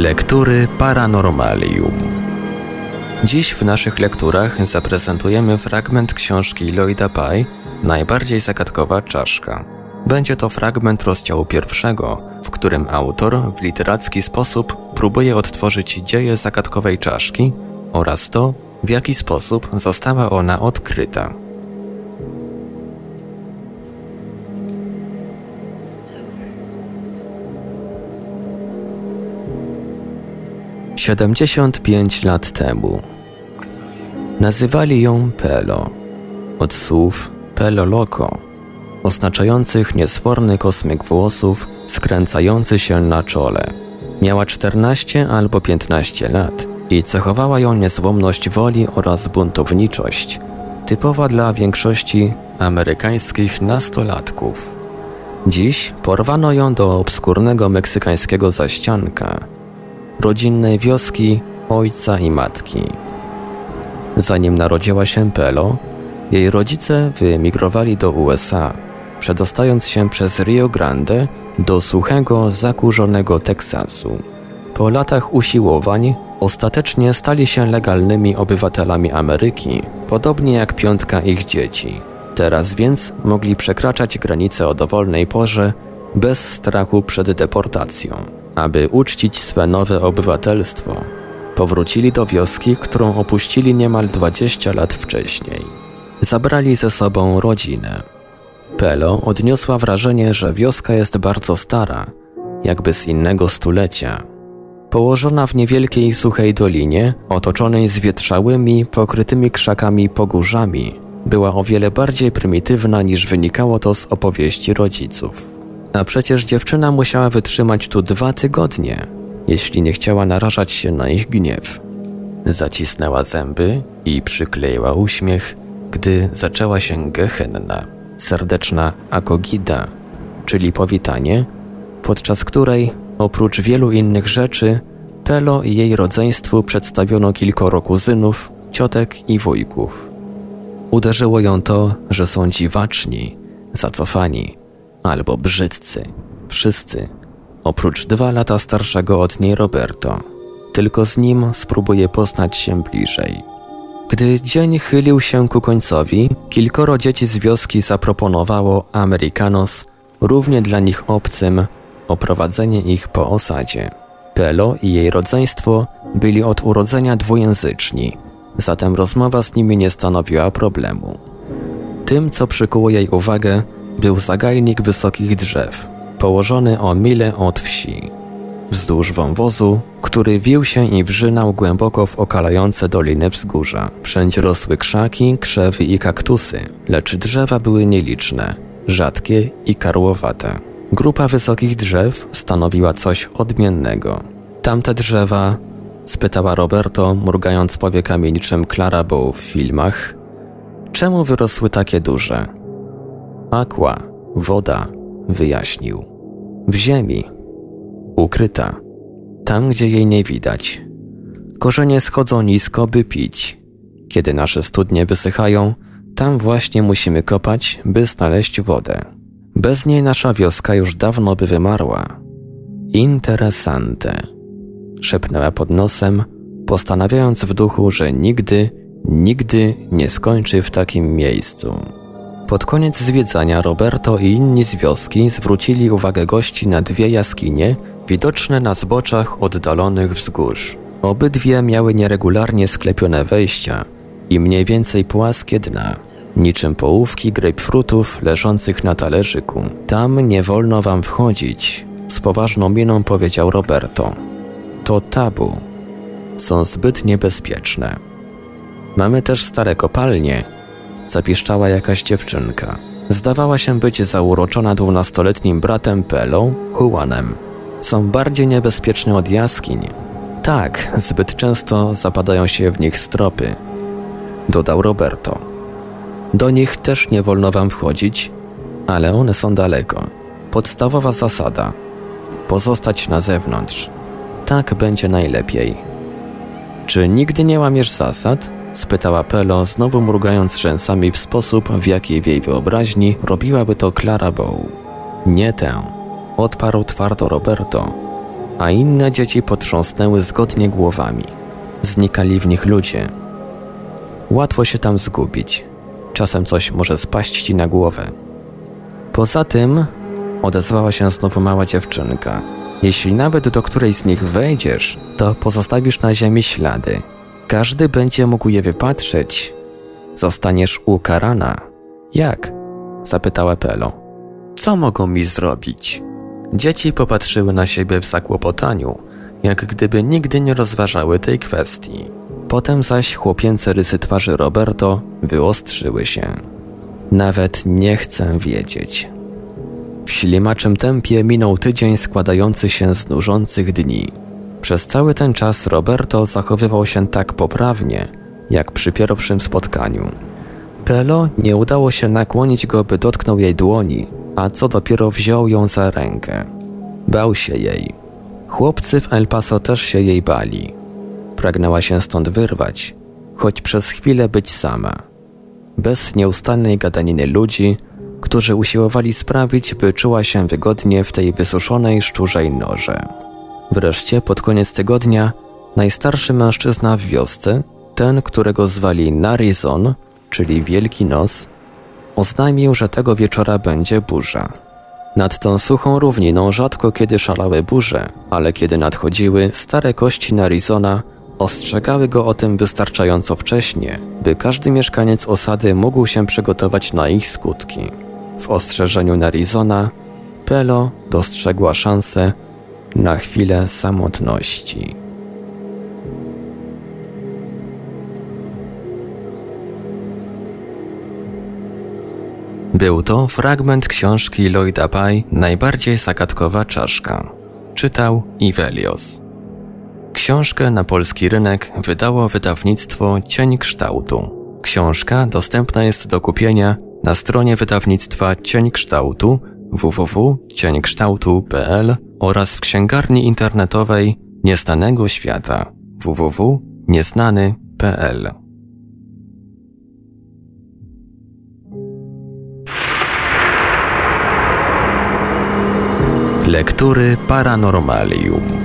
Lektury Paranormalium. Dziś w naszych lekturach zaprezentujemy fragment książki Lloyda Pye Najbardziej zagadkowa czaszka. Będzie to fragment rozdziału pierwszego, w którym autor w literacki sposób próbuje odtworzyć dzieje zagadkowej czaszki oraz to, w jaki sposób została ona odkryta. 75 lat temu. Nazywali ją Pelo, od słów Pelo Loco, oznaczających niesforny kosmyk włosów skręcający się na czole. Miała 14 albo 15 lat i cechowała ją niezłomność woli oraz buntowniczość, typowa dla większości amerykańskich nastolatków. Dziś porwano ją do obskurnego meksykańskiego zaścianka, rodzinnej wioski ojca i matki. Zanim narodziła się Pelo, jej rodzice wyemigrowali do USA, przedostając się przez Rio Grande do suchego, zakurzonego Teksasu. Po latach usiłowań ostatecznie stali się legalnymi obywatelami Ameryki, podobnie jak piątka ich dzieci. Teraz więc mogli przekraczać granice o dowolnej porze bez strachu przed deportacją aby uczcić swe nowe obywatelstwo. Powrócili do wioski, którą opuścili niemal 20 lat wcześniej. Zabrali ze sobą rodzinę. Pelo odniosła wrażenie, że wioska jest bardzo stara, jakby z innego stulecia. Położona w niewielkiej suchej dolinie, otoczonej zwietrzałymi, pokrytymi krzakami pogórzami, była o wiele bardziej prymitywna niż wynikało to z opowieści rodziców. A przecież dziewczyna musiała wytrzymać tu dwa tygodnie, jeśli nie chciała narażać się na ich gniew. Zacisnęła zęby i przykleiła uśmiech, gdy zaczęła się gehenna, serdeczna akogida, czyli powitanie, podczas której, oprócz wielu innych rzeczy, Pelo i jej rodzeństwu przedstawiono kilkoro kuzynów, ciotek i wujków. Uderzyło ją to, że są dziwaczni, zacofani, albo brzydcy. Wszyscy, oprócz dwa lata starszego od niej Roberto. Tylko z nim spróbuję poznać się bliżej. Gdy dzień chylił się ku końcowi, kilkoro dzieci z wioski zaproponowało Americanos, równie dla nich obcym, oprowadzenie ich po osadzie. Pelo i jej rodzeństwo byli od urodzenia dwujęzyczni, zatem rozmowa z nimi nie stanowiła problemu. Tym, co przykuło jej uwagę, był zagajnik wysokich drzew, położony o mile od wsi. Wzdłuż wąwozu, który wił się i wrzynał głęboko w okalające doliny wzgórza. Wszędzie rosły krzaki, krzewy i kaktusy, lecz drzewa były nieliczne, rzadkie i karłowate. Grupa wysokich drzew stanowiła coś odmiennego. Tamte drzewa, spytała Roberto, mrugając powiekami niczym Clara Bow w filmach, czemu wyrosły takie duże? Aqua, woda, wyjaśnił. W ziemi, ukryta, tam gdzie jej nie widać. Korzenie schodzą nisko, by pić. Kiedy nasze studnie wysychają, tam właśnie musimy kopać, by znaleźć wodę. Bez niej nasza wioska już dawno by wymarła. Interesante, szepnęła pod nosem, postanawiając w duchu, że nigdy, nigdy nie skończy w takim miejscu. Pod koniec zwiedzania Roberto i inni z wioski zwrócili uwagę gości na dwie jaskinie widoczne na zboczach oddalonych wzgórz. Obydwie miały nieregularnie sklepione wejścia i mniej więcej płaskie dna, niczym połówki grapefruitów leżących na talerzyku. Tam nie wolno wam wchodzić, z poważną miną powiedział Roberto. To tabu. Są zbyt niebezpieczne. Mamy też stare kopalnie, zapiszczała jakaś dziewczynka. Zdawała się być zauroczona dwunastoletnim bratem Pelą, Juanem. Są bardziej niebezpieczne od jaskiń. Tak, zbyt często zapadają się w nich stropy. Dodał Roberto. Do nich też nie wolno wam wchodzić, ale one są daleko. Podstawowa zasada. Pozostać na zewnątrz. Tak będzie najlepiej. Czy nigdy nie łamiesz zasad? Spytała Pelo, znowu mrugając rzęsami w sposób, w jaki w jej wyobraźni robiłaby to Clara Bow. Nie tę, odparł twardo Roberto. a inne dzieci potrząsnęły zgodnie głowami. Znikali w nich ludzie. Łatwo się tam zgubić. Czasem coś może spaść ci na głowę. Poza tym, odezwała się znowu mała dziewczynka. Jeśli nawet do której z nich wejdziesz, to pozostawisz na ziemi ślady. Każdy będzie mógł je wypatrzeć. Zostaniesz ukarana. Jak? zapytała Pelo. Co mogą mi zrobić? Dzieci popatrzyły na siebie w zakłopotaniu, jak gdyby nigdy nie rozważały tej kwestii. Potem zaś chłopięce rysy twarzy Roberto wyostrzyły się. Nawet nie chcę wiedzieć. W ślimaczym tempie minął tydzień składający się z nużących dni. Przez cały ten czas Roberto zachowywał się tak poprawnie, jak przy pierwszym spotkaniu. Pelo nie udało się nakłonić go, by dotknął jej dłoni, a co dopiero wziął ją za rękę. Bał się jej. Chłopcy w El Paso też się jej bali. Pragnęła się stąd wyrwać, choć przez chwilę być sama. Bez nieustannej gadaniny ludzi, którzy usiłowali sprawić, by czuła się wygodnie w tej wysuszonej, szczurzej norze. Wreszcie pod koniec tygodnia najstarszy mężczyzna w wiosce, ten, którego zwali Narizon, czyli Wielki Nos, oznajmił, że tego wieczora będzie burza. Nad tą suchą równiną rzadko kiedy szalały burze, ale kiedy nadchodziły, stare kości Narizona ostrzegały go o tym wystarczająco wcześnie, by każdy mieszkaniec osady mógł się przygotować na ich skutki. W ostrzeżeniu Narizona Pelo dostrzegła szansę na chwilę samotności. Był to fragment książki Lloyda Pye Najbardziej zagadkowa czaszka. Czytał Ivelios. Książkę na polski rynek wydało wydawnictwo Cień Kształtu. Książka dostępna jest do kupienia na stronie wydawnictwa Cień Kształtu www.cieńkształtu.pl oraz w księgarni internetowej Nieznanego Świata www.nieznany.pl. Lektury Paranormalium